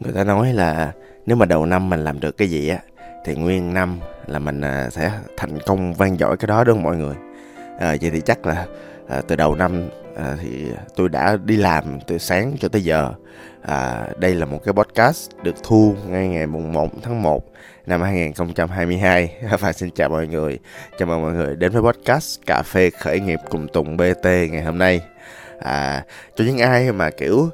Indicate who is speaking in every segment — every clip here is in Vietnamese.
Speaker 1: người ta nói là nếu mà đầu năm mình làm được cái gì á thì nguyên năm là mình à, sẽ thành công vang dội cái đó đúng không mọi người? À, vậy thì chắc là à, từ đầu năm à, thì tôi đã đi làm từ sáng cho tới giờ. À, đây là một cái podcast được thu ngay ngày mùng 1 tháng 1 năm 2022 và xin chào mọi người. Chào mừng mọi người đến với podcast cà phê khởi nghiệp cùng Tùng BT ngày hôm nay. À, cho những ai mà kiểu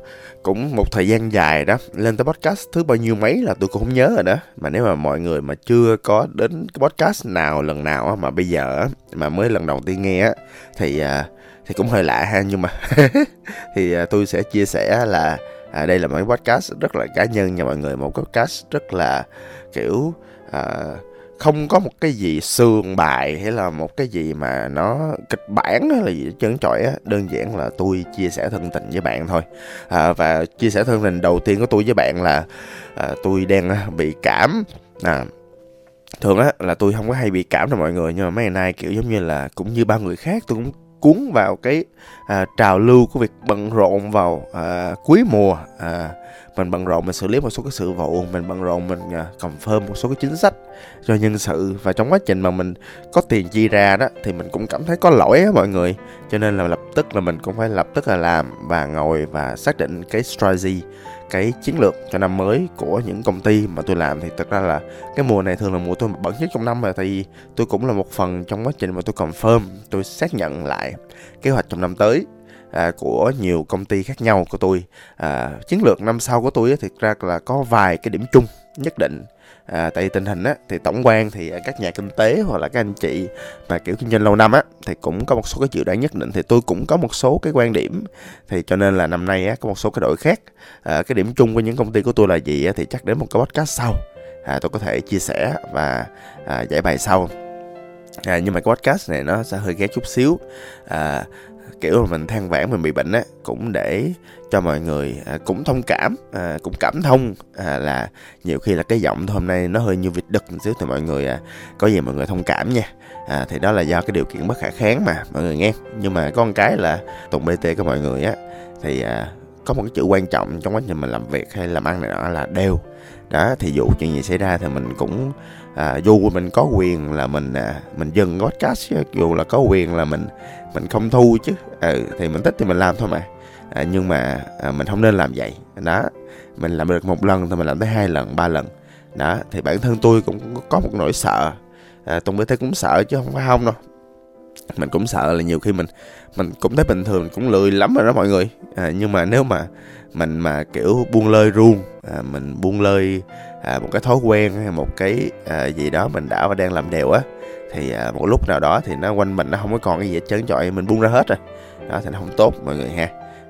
Speaker 1: cũng một thời gian dài đó. Lên tới podcast thứ bao nhiêu mấy là tôi cũng không nhớ rồi đó. Mà nếu mà mọi người mà chưa có đến cái podcast nào lần nào mà bây giờ mà mới lần đầu tiên nghe thì à, thì cũng hơi lạ ha. Nhưng mà thì à, tôi sẽ chia sẻ là à, đây là một podcast rất là cá nhân nha mọi người. Một podcast rất là kiểu à, không có một cái gì sườn bài hay là một cái gì mà nó kịch bản hay là gì trơn trọi á. Đơn giản là tôi chia sẻ thân tình với bạn thôi. À, và chia sẻ thân tình đầu tiên của tôi với bạn là à, tôi đang à, bị cảm. À, thường á là tôi không có hay bị cảm đâu mọi người nhưng mà mấy ngày nay kiểu giống như là cũng như bao người khác tôi cũng cuốn vào cái à, trào lưu của việc bận rộn vào à, cuối mùa. À, mình bận rộn mình xử lý một số cái sự vụ mình bận rộn mình à, confirm một số cái chính sách cho nhân sự. Và trong quá trình mà mình có tiền chi ra đó thì mình cũng cảm thấy có lỗi á mọi người. Cho nên là lập tức là mình cũng phải lập tức là làm và ngồi và xác định cái strategy cái chiến lược cho năm mới của những công ty mà tôi làm. Thì thật ra là cái mùa này thường là mùa tôi bận nhất trong năm rồi thì tôi cũng là một phần trong quá trình mà tôi confirm tôi xác nhận lại kế hoạch trong năm tới à, của nhiều công ty khác nhau của tôi. À, chiến lược năm sau của tôi thì thực ra là có vài cái điểm chung nhất định à, tại vì tình hình á thì tổng quan thì à, các nhà kinh tế hoặc là các anh chị mà kiểu kinh doanh lâu năm á thì cũng có một số cái dự đoán nhất định. Thì tôi cũng có một số cái quan điểm thì cho nên là năm nay á có một số cái đổi khác. À, cái điểm chung của những công ty của tôi là gì á thì chắc đến một cái podcast sau à, tôi có thể chia sẻ và à, giải bài sau. À, nhưng mà cái podcast này nó sẽ hơi ghé chút xíu. À, kiểu mà mình than vãn mình bị bệnh á cũng để cho mọi người à, cũng thông cảm à, cũng cảm thông à, là nhiều khi là cái giọng hôm nay nó hơi như vịt đực một xíu thì mọi người à, có gì mọi người thông cảm nha. À, thì đó là do cái điều kiện bất khả kháng mà mọi người nghe. Nhưng mà có một cái là tùng bt của mọi người á thì à, có một cái chữ quan trọng trong quá trình mình làm việc hay làm ăn này đó là đều đó thì dù chuyện gì xảy ra thì mình cũng à, dù mình có quyền là mình à, mình dừng podcast dù là có quyền là mình mình không thu chứ. Ừ, thì mình thích thì mình làm thôi mà. À, nhưng mà à, mình không nên làm vậy. Đó mình làm được một lần thì mình làm tới hai lần ba lần. Đó thì bản thân tôi cũng có một nỗi sợ. À, mới thấy cũng sợ chứ không phải không đâu mình cũng sợ là nhiều khi mình mình cũng thấy bình thường cũng lười lắm rồi đó mọi người. À, nhưng mà nếu mà mình mà kiểu buông lơi ruông à, mình buông lơi à, một cái thói quen hay một cái à, gì đó mình đã và đang làm đều á thì à, một lúc nào đó thì nó quanh mình nó không có còn cái gì hết trơn trọi mình buông ra hết rồi. Đó thì nó không tốt mọi người ha.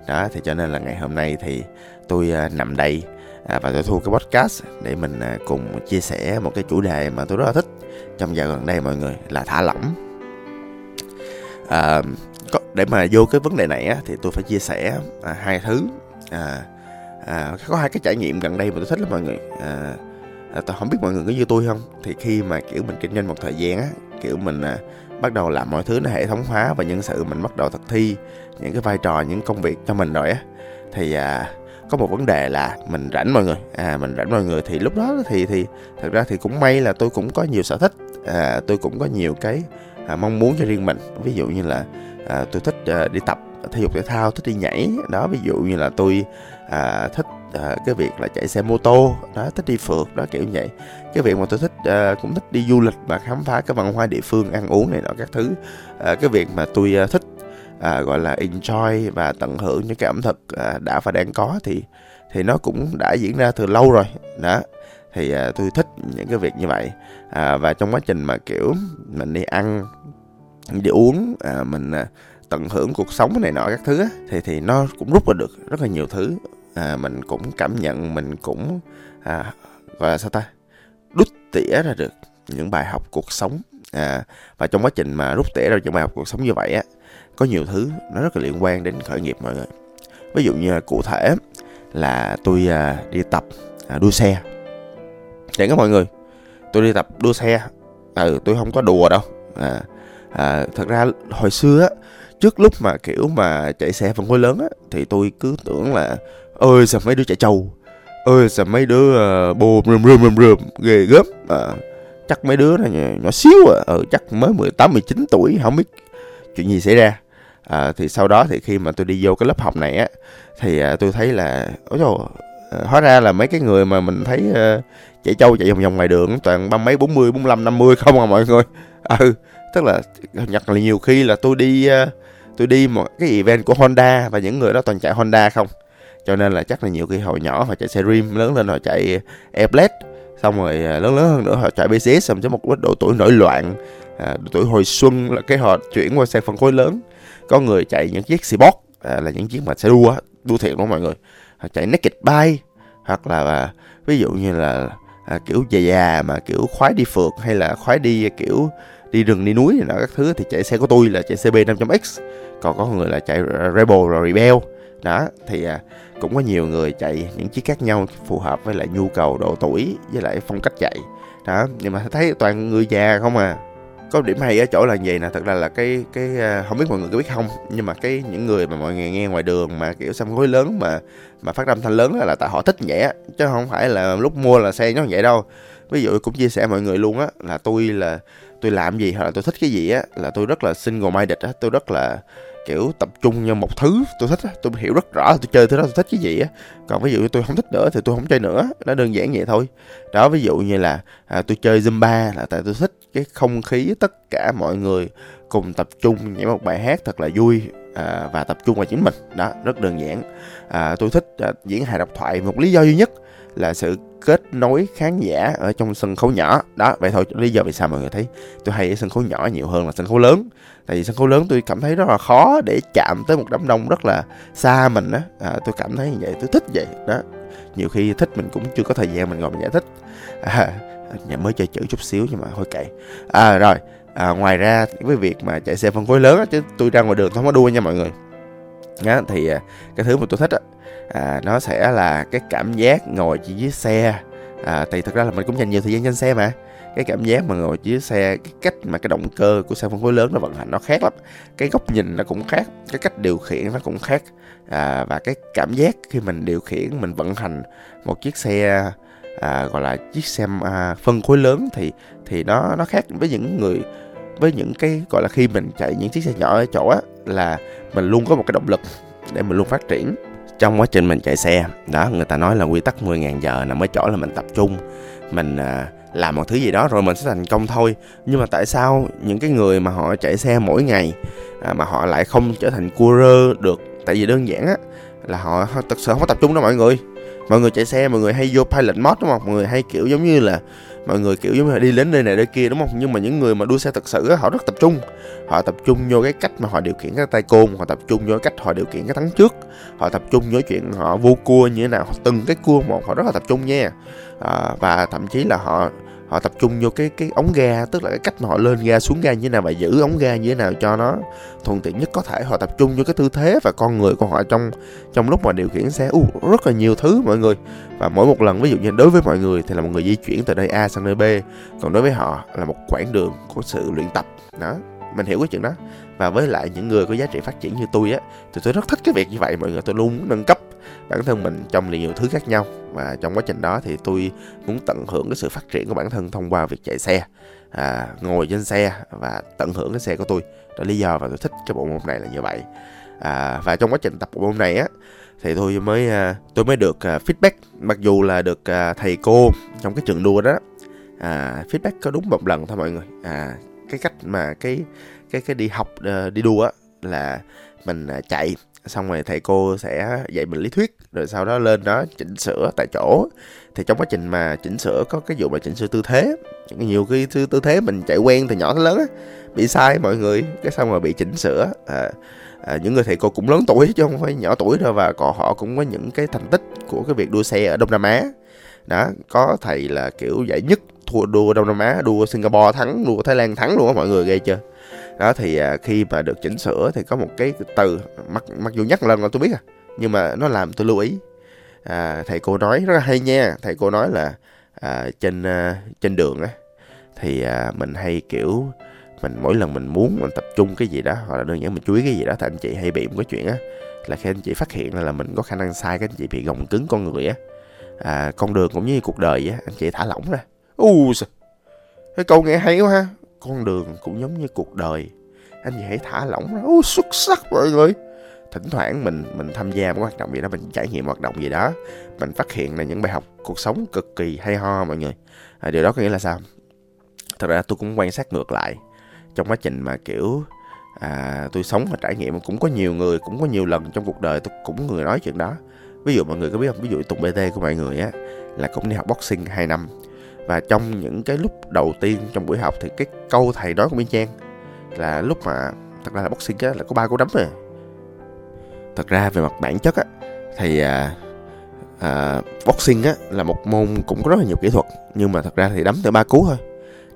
Speaker 1: Đó thì cho nên là ngày hôm nay thì tôi à, nằm đây à, và tôi thu cái podcast để mình à, cùng chia sẻ một cái chủ đề mà tôi rất là thích trong dạo gần đây mọi người là thả lỏng à, có, để mà vô cái vấn đề này á thì tôi phải chia sẻ à, hai thứ. À, à, có hai cái trải nghiệm gần đây mà tôi thích lắm mọi người. À, à, tôi không biết mọi người có như tôi không? Thì khi mà kiểu mình kinh doanh một thời gian á kiểu mình à, bắt đầu làm mọi thứ nó hệ thống hóa và nhân sự mình bắt đầu thực thi những cái vai trò những công việc cho mình rồi á thì à, có một vấn đề là mình rảnh mọi người. À mình rảnh mọi người thì lúc đó thì thì thật ra thì cũng may là tôi cũng có nhiều sở thích. À, tôi cũng có nhiều cái à, mong muốn cho riêng mình. Ví dụ như là à, tôi thích à, đi tập thể dục thể thao thích đi nhảy. Đó ví dụ như là tôi à, thích à, cái việc là chạy xe mô tô đó thích đi phượt đó kiểu như vậy. Cái việc mà tôi thích à, cũng thích đi du lịch và khám phá cái văn hóa địa phương ăn uống này nọ các thứ. À, cái việc mà tôi à, thích à, gọi là enjoy và tận hưởng những cái ẩm thực à, đã và đang có thì thì nó cũng đã diễn ra từ lâu rồi. Đó thì à, tôi thích những cái việc như vậy. À, và trong quá trình mà kiểu mình đi ăn đi uống à, mình à, tận hưởng cuộc sống này nọ các thứ á, thì thì nó cũng rút ra được rất là nhiều thứ. À, mình cũng cảm nhận mình cũng à, gọi là sao ta đút tỉa ra được những bài học cuộc sống. À, và trong quá trình mà rút tỉa ra những bài học cuộc sống như vậy á có nhiều thứ nó rất là liên quan đến khởi nghiệp mọi người. Ví dụ như là cụ thể là tôi à, đi tập à, đua xe để các mọi người tôi đi tập đua xe. Ừ tôi không có đùa đâu. À, à, thật ra hồi xưa á trước lúc mà kiểu mà chạy xe phân khối lớn á thì tôi cứ tưởng là ơi sao mấy đứa chạy trâu ơi sao mấy đứa ờ, uh, bồ rùm rùm rùm rùm ghê gớm. À, chắc mấy đứa này nhỏ, nhỏ xíu à. Ừ, chắc mới 18 19 tuổi không biết chuyện gì xảy ra. À, thì sau đó thì khi mà tôi đi vô cái lớp học này á thì à, tôi thấy là ôi trời à, ờ, hóa ra là mấy cái người mà mình thấy uh, chạy trâu chạy vòng vòng ngoài đường toàn ba mấy bốn mươi bốn mươi năm mươi không à mọi người. Ừ tức là nhật là nhiều khi là tôi đi ờ, tôi đi một cái event của Honda và những người đó toàn chạy Honda không. Cho nên là chắc là nhiều khi hồi nhỏ họ chạy xe rim lớn lên họ chạy Airblade xong rồi ờ, lớn lớn hơn nữa họ chạy BCS xong tới một độ tuổi nổi loạn à, độ tuổi hồi xuân là cái họ chuyển qua xe phân khối lớn. Có người chạy những chiếc Sport à, là những chiếc mà xe đua đua thiệt đó mọi người. Họ chạy naked bike hoặc là à, ví dụ như là à, kiểu già già mà kiểu khoái đi phượt hay là khoái đi kiểu đi rừng đi núi này nọ các thứ thì chạy xe của tôi là chạy CB 500X còn có người là chạy Rebel rồi Rebel. Đó thì à, cũng có nhiều người chạy những chiếc khác nhau phù hợp với lại nhu cầu độ tuổi với lại phong cách chạy. Đó nhưng mà thấy toàn người già không à có điểm hay ở chỗ là gì nè, thật ra là cái cái à, không biết mọi người có biết không, nhưng mà cái những người mà mọi người nghe ngoài đường mà, kiểu xăm gối lớn mà mà phát âm thanh lớn là tại họ thích vậy á chứ không phải là lúc mua là xe nó vậy đâu. Ví dụ cũng chia sẻ mọi người luôn á, là tôi là, tôi làm gì hoặc là tôi thích cái gì á, là tôi rất là single minded á, tôi rất là kiểu tập trung vào một thứ tôi thích tôi hiểu rất rõ tôi chơi thứ đó tôi thích cái gì á. Còn ví dụ như tôi không thích nữa thì tôi không chơi nữa nó đơn giản vậy thôi. Đó ví dụ như là à, tôi chơi zumba là tại tôi thích cái không khí tất cả mọi người cùng tập trung nhảy một bài hát thật là vui à, và tập trung vào chính mình. Đó rất đơn giản. À, tôi thích à, diễn hài độc thoại một lý do duy nhất là sự kết nối khán giả ở trong sân khấu nhỏ. Đó vậy thôi lý do vì sao mọi người thấy tôi hay ở sân khấu nhỏ nhiều hơn là sân khấu lớn. Tại vì sân khấu lớn tôi cảm thấy rất là khó để chạm tới một đám đông rất là xa mình á. À, tôi cảm thấy như vậy tôi thích vậy. Đó nhiều khi thích mình cũng chưa có thời gian mình ngồi mình giải thích. À, nhà mới chơi chữ chút xíu nhưng mà thôi kệ. À rồi à, ngoài ra với việc mà chạy xe phân khối lớn á chứ tôi ra ngoài đường tôi không có đua nha mọi người á, thì à, cái thứ mà tôi thích á à, nó sẽ là cái cảm giác ngồi chỉ dưới xe. À, thì thật ra là mình cũng dành nhiều thời gian trên xe mà. Cái cảm giác mà ngồi dưới xe cái cách mà cái động cơ của xe phân khối lớn nó vận hành nó khác lắm. Cái góc nhìn nó cũng khác cái cách điều khiển nó cũng khác. À, và cái cảm giác khi mình điều khiển mình vận hành một chiếc xe à, gọi là chiếc xe à, phân khối lớn thì thì nó nó khác với những người với những cái gọi là khi mình chạy những chiếc xe nhỏ ở chỗ á là mình luôn có một cái động lực để mình luôn phát triển trong quá trình mình chạy xe. Đó người ta nói là quy tắc 10.000 giờ nằm ở chỗ là mình tập trung mình à, làm một thứ gì đó rồi mình sẽ thành công thôi. Nhưng mà tại sao những cái người mà họ chạy xe mỗi ngày à, mà họ lại không trở thành courier được? Tại vì đơn giản á là họ thật sự không có tập trung đâu mọi người mọi người chạy xe mọi người hay vô pilot mode đúng không? Mọi người hay kiểu giống như là mọi người kiểu giống như là đi đến nơi này nơi kia đúng không? Nhưng mà những người mà đua xe thật sự họ rất tập trung. Họ tập trung vô cái cách mà họ điều khiển cái tay côn họ tập trung vô cái cách họ điều khiển cái thắng trước. Họ tập trung vô chuyện họ vô cua như thế nào từng cái cua một họ rất là tập trung nha. À, và thậm chí là họ họ tập trung vô cái cái ống ga tức là cái cách mà họ lên ga xuống ga như thế nào và giữ ống ga như thế nào cho nó thuận tiện nhất. Có thể họ tập trung vô cái tư thế và con người của họ trong trong lúc mà điều khiển xe. Uh, rất là nhiều thứ mọi người. Và mỗi một lần ví dụ như đối với mọi người thì là một người di chuyển từ nơi A sang nơi B còn đối với họ là một quãng đường của sự luyện tập. Đó mình hiểu cái chuyện đó. Và với lại những người có giá trị phát triển như tôi á thì tôi rất thích cái việc như vậy mọi người. Tôi luôn muốn nâng cấp bản thân mình trong nhiều thứ khác nhau. Và trong quá trình đó thì tôi muốn tận hưởng cái sự phát triển của bản thân thông qua việc chạy xe. À, ngồi trên xe và tận hưởng cái xe của tôi. Đó là lý do và tôi thích cái bộ môn này là như vậy. À, và trong quá trình tập bộ môn này á thì tôi mới à, tôi mới được à, feedback. Mặc dù là được à, thầy cô trong cái trường đua đó à, feedback có đúng một lần thôi mọi người. À, cái cách mà cái cái cái đi học đi đua á là mình chạy xong rồi thầy cô sẽ dạy mình lý thuyết rồi sau đó lên đó chỉnh sửa tại chỗ. Thì trong quá trình mà chỉnh sửa có cái vụ mà chỉnh sửa tư thế nhiều cái tư, tư thế mình chạy quen từ nhỏ tới lớn á bị sai mọi người cái xong rồi bị chỉnh sửa. À, à, những người thầy cô cũng lớn tuổi chứ không phải nhỏ tuổi đâu và còn họ cũng có những cái thành tích của cái việc đua xe ở Đông Nam Á. Đó có thầy là kiểu giải nhất thua đua Đông Nam Á đua Singapore thắng đua Thái Lan thắng luôn á mọi người ghê chưa? Đó thì à, khi mà được chỉnh sửa thì có một cái từ mặc mặc dù nhắc lần là tôi biết à nhưng mà nó làm tôi lưu ý. À, thầy cô nói rất là hay nha. Thầy cô nói là à, trên à, trên đường á thì à, mình hay kiểu mình mỗi lần mình muốn mình tập trung cái gì đó hoặc là đơn giản mình chú ý cái gì đó thì anh chị hay bị một cái chuyện á là khi anh chị phát hiện là, là mình có khả năng sai cái anh chị bị gồng cứng con người á à, con đường cũng như cuộc đời á anh chị thả lỏng ra. U cái câu nghe hay quá ha con đường cũng giống như cuộc đời. Anh chị hãy thả lỏng ra. U xuất sắc mọi người. Thỉnh thoảng mình mình tham gia một hoạt động gì đó mình trải nghiệm hoạt động gì đó mình phát hiện là những bài học cuộc sống cực kỳ hay ho mọi người. À, điều đó có nghĩa là sao? Thật ra tôi cũng quan sát ngược lại. Trong quá trình mà kiểu à, tôi sống và trải nghiệm cũng có nhiều người cũng có nhiều lần trong cuộc đời tôi cũng người nói chuyện đó. Ví dụ mọi người có biết không? Ví dụ tùng bt của mọi người á là cũng đi học boxing 2 năm và trong những cái lúc đầu tiên trong buổi học thì cái câu thầy nói của Minh Trang là lúc mà thật ra là boxing á là có ba cú đấm rồi. Thật ra về mặt bản chất á thì à, à, boxing á là một môn cũng có rất là nhiều kỹ thuật nhưng mà thật ra thì đấm từ ba cú thôi.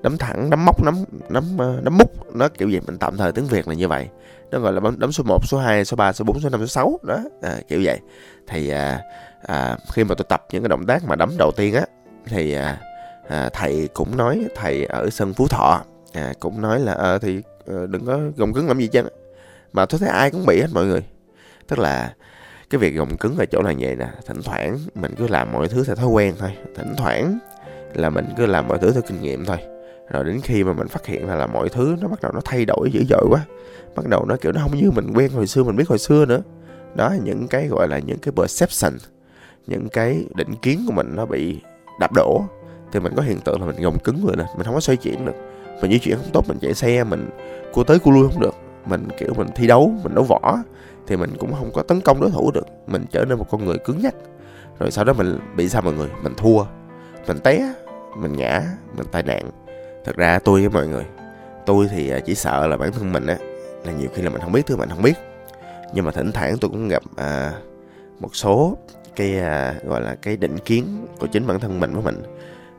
Speaker 1: Đấm thẳng đấm móc đấm đấm ờ, đấm múc nó kiểu gì mình tạm thời tiếng việt là như vậy. Nó gọi là đấm số 1, số 2, số 3, số 4, số 5, số 6 đó à, kiểu vậy. Thì à, à, khi mà tôi tập những cái động tác mà đấm đầu tiên á thì à, à, thầy cũng nói thầy ở sân phú thọ. À, cũng nói là à, thì ờ, đừng có gồng cứng làm gì chứ mà tôi thấy ai cũng bị hết mọi người. Tức là cái việc gồng cứng ở chỗ là vậy nè thỉnh thoảng mình cứ làm mọi thứ theo thói quen thôi. Thỉnh thoảng là mình cứ làm mọi thứ theo kinh nghiệm thôi. Rồi đến khi mà mình phát hiện là, là mọi thứ nó bắt đầu nó thay đổi dữ dội quá bắt đầu nó kiểu nó không như mình quen hồi xưa mình biết hồi xưa nữa. Đó những cái gọi là những cái perception những cái định kiến của mình nó bị đạp đổ thì mình có hiện tượng là mình gồng cứng rồi nè mình không có xoay chuyển được. Mình di chuyển không tốt mình chạy xe mình cua tới cua lui không được. Mình kiểu mình thi đấu mình đấu võ thì mình cũng không có tấn công đối thủ được. Mình trở nên một con người cứng nhắc. Rồi sau đó mình bị sao mọi người? Mình thua mình té mình ngã mình tai nạn. Thật ra tôi với mọi người tôi thì à, chỉ sợ là bản thân mình á là nhiều khi là mình không biết thứ mình không biết. Nhưng mà thỉnh thoảng tôi cũng gặp à, một số cái à, gọi là cái định kiến của chính bản thân mình với mình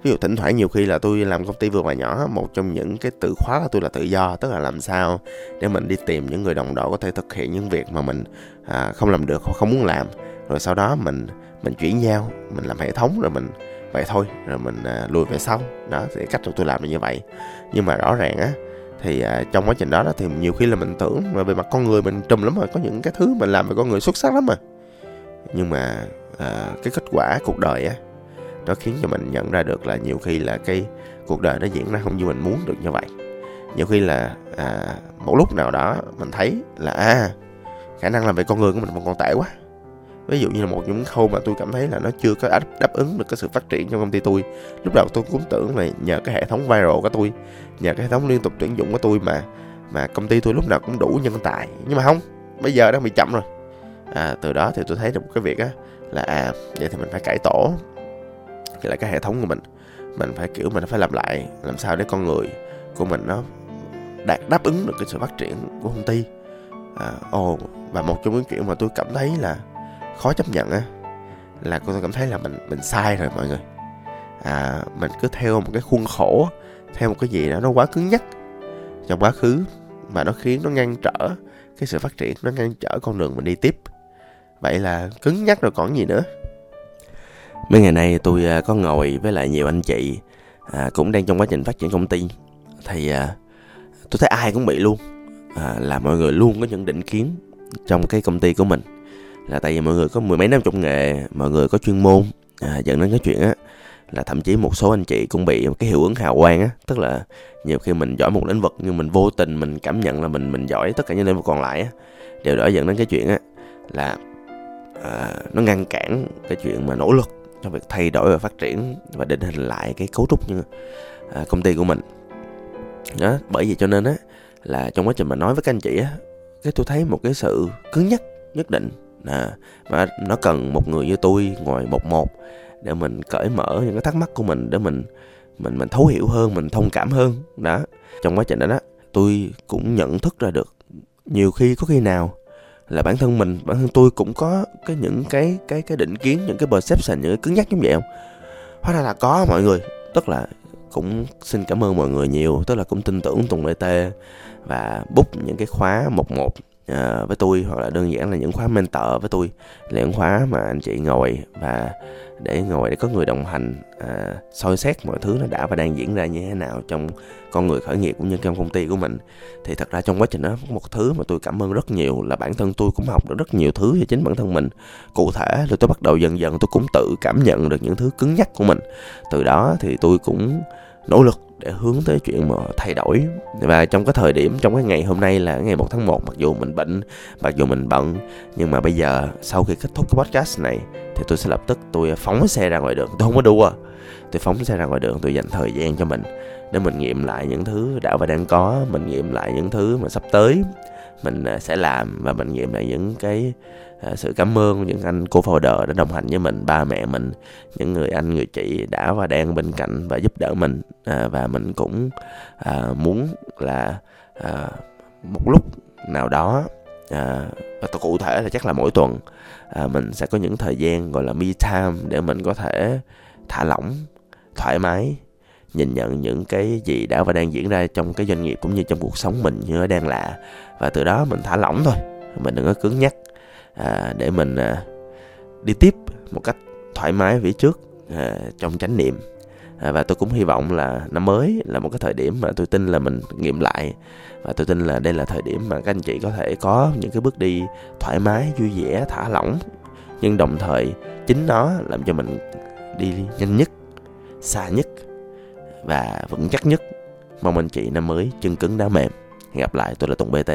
Speaker 1: ví dụ thỉnh thoảng nhiều khi là tôi làm công ty vừa và nhỏ một trong những cái từ khóa của tôi là tự do tức là làm sao để mình đi tìm những người đồng đội có thể thực hiện những việc mà mình à, không làm được hoặc không muốn làm. Rồi sau đó mình mình chuyển giao mình làm hệ thống rồi mình vậy thôi rồi mình à, lùi về sau. Đó thì cách của tôi làm là như vậy. Nhưng mà rõ ràng á thì à, trong quá trình đó, đó thì nhiều khi là mình tưởng mà về mặt con người mình trùm lắm rồi có những cái thứ mình làm về con người xuất sắc lắm mà. Nhưng mà à, cái kết quả cuộc đời á nó khiến cho mình nhận ra được là nhiều khi là cái cuộc đời nó diễn ra không như mình muốn được như vậy. Nhiều khi là à, một lúc nào đó mình thấy là à khả năng làm về con người của mình còn tệ quá. Ví dụ như là một những khâu mà tôi cảm thấy là nó chưa có đáp, đáp ứng được cái sự phát triển trong công ty tôi. Lúc đầu tôi cũng tưởng là nhờ cái hệ thống viral của tôi nhờ cái hệ thống liên tục tuyển dụng của tôi mà mà công ty tôi lúc nào cũng đủ nhân tài. Nhưng mà không bây giờ đang bị chậm rồi. À, từ đó thì tôi thấy được một cái việc á là à vậy thì mình phải cải tổ lại cái hệ thống của mình. Mình phải kiểu mình phải làm lại làm sao để con người của mình nó đạt đáp ứng được cái sự phát triển của công ty à, ồ và một trong những chuyện mà tôi cảm thấy là khó chấp nhận á là tôi cảm thấy là mình mình sai rồi mọi người. À, mình cứ theo một cái khuôn khổ theo một cái gì đó nó quá cứng nhắc trong quá khứ mà nó khiến nó ngăn trở cái sự phát triển nó ngăn trở con đường mình đi tiếp. Vậy là cứng nhắc rồi còn gì nữa mấy ngày nay tôi à, có ngồi với lại nhiều anh chị à, cũng đang trong quá trình phát triển công ty. Thì à, tôi thấy ai cũng bị luôn. À, là mọi người luôn có những định kiến trong cái công ty của mình. Là tại vì mọi người có mười mấy năm trong nghề mọi người có chuyên môn à, dẫn đến cái chuyện á là thậm chí một số anh chị cũng bị cái hiệu ứng hào quang á. Tức là nhiều khi mình giỏi một lĩnh vực nhưng mình vô tình mình cảm nhận là mình mình giỏi tất cả những lĩnh vực còn lại á điều đó dẫn đến cái chuyện á là à, nó ngăn cản cái chuyện mà nỗ lực trong việc thay đổi và phát triển và định hình lại cái cấu trúc như à, công ty của mình. Đó bởi vì cho nên á là trong quá trình mà nói với các anh chị á cái tôi thấy một cái sự cứng nhắc nhất định à, mà nó cần một người như tôi ngồi một một để mình cởi mở những cái thắc mắc của mình để mình mình mình thấu hiểu hơn mình thông cảm hơn. Đó trong quá trình đó đó tôi cũng nhận thức ra được nhiều khi có khi nào là bản thân mình, bản thân tôi cũng có cái những cái cái cái định kiến, những cái perception, những cái cứng nhắc giống vậy không? Hóa ra là có, mọi người. Tức là cũng xin cảm ơn mọi người nhiều. Tức là cũng tin tưởng tùng bt và bút những cái khóa một một uh, với tôi hoặc là đơn giản là những khóa mentor với tôi. Là những khóa mà anh chị ngồi và để ngồi để có người đồng hành à, soi xét mọi thứ nó đã và đang diễn ra như thế nào trong con người khởi nghiệp cũng như trong công ty của mình. Thì thật ra trong quá trình đó một thứ mà tôi cảm ơn rất nhiều là bản thân tôi cũng học được rất nhiều thứ về chính bản thân mình. Cụ thể là tôi bắt đầu dần dần tôi cũng tự cảm nhận được những thứ cứng nhắc của mình. Từ đó thì tôi cũng nỗ lực để hướng tới chuyện mà thay đổi. Và trong cái thời điểm, trong cái ngày hôm nay là ngày 1 tháng 1 mặc dù mình bệnh, mặc dù mình bận, nhưng mà bây giờ sau khi kết thúc cái podcast này thì tôi sẽ lập tức tôi phóng xe ra ngoài đường. Tôi không có đua. Tôi phóng xe ra ngoài đường, tôi dành thời gian cho mình để mình nghiệm lại những thứ đã và đang có, mình nghiệm lại những thứ mà sắp tới mình ờ, sẽ làm và mình nghiệm lại những cái ờ, sự cảm ơn những anh cô founder đã đồng hành với mình ba mẹ mình những người anh người chị đã và đang bên cạnh và giúp đỡ mình. Ờ, và mình cũng muốn là một lúc nào đó à, và cụ thể là chắc là mỗi tuần à, mình sẽ có những thời gian gọi là me time để mình có thể thả lỏng thoải mái nhìn nhận những cái gì đã và đang diễn ra trong cái doanh nghiệp cũng như trong cuộc sống mình như nó đang lạ. Và từ đó mình thả lỏng thôi mình đừng có cứng nhắc à, để mình à, đi tiếp một cách thoải mái phía trước à, trong chánh niệm. À, và tôi cũng hy vọng là năm mới là một cái thời điểm mà tôi tin là mình nghiệm lại. Và tôi tin là đây là thời điểm mà các anh chị có thể có những cái bước đi thoải mái vui vẻ thả lỏng. Nhưng đồng thời chính nó làm cho mình đi nhanh nhất xa nhất và vững chắc nhất. Mong anh chị năm mới chân cứng đá mềm. Hẹn gặp lại, tôi là tùng bt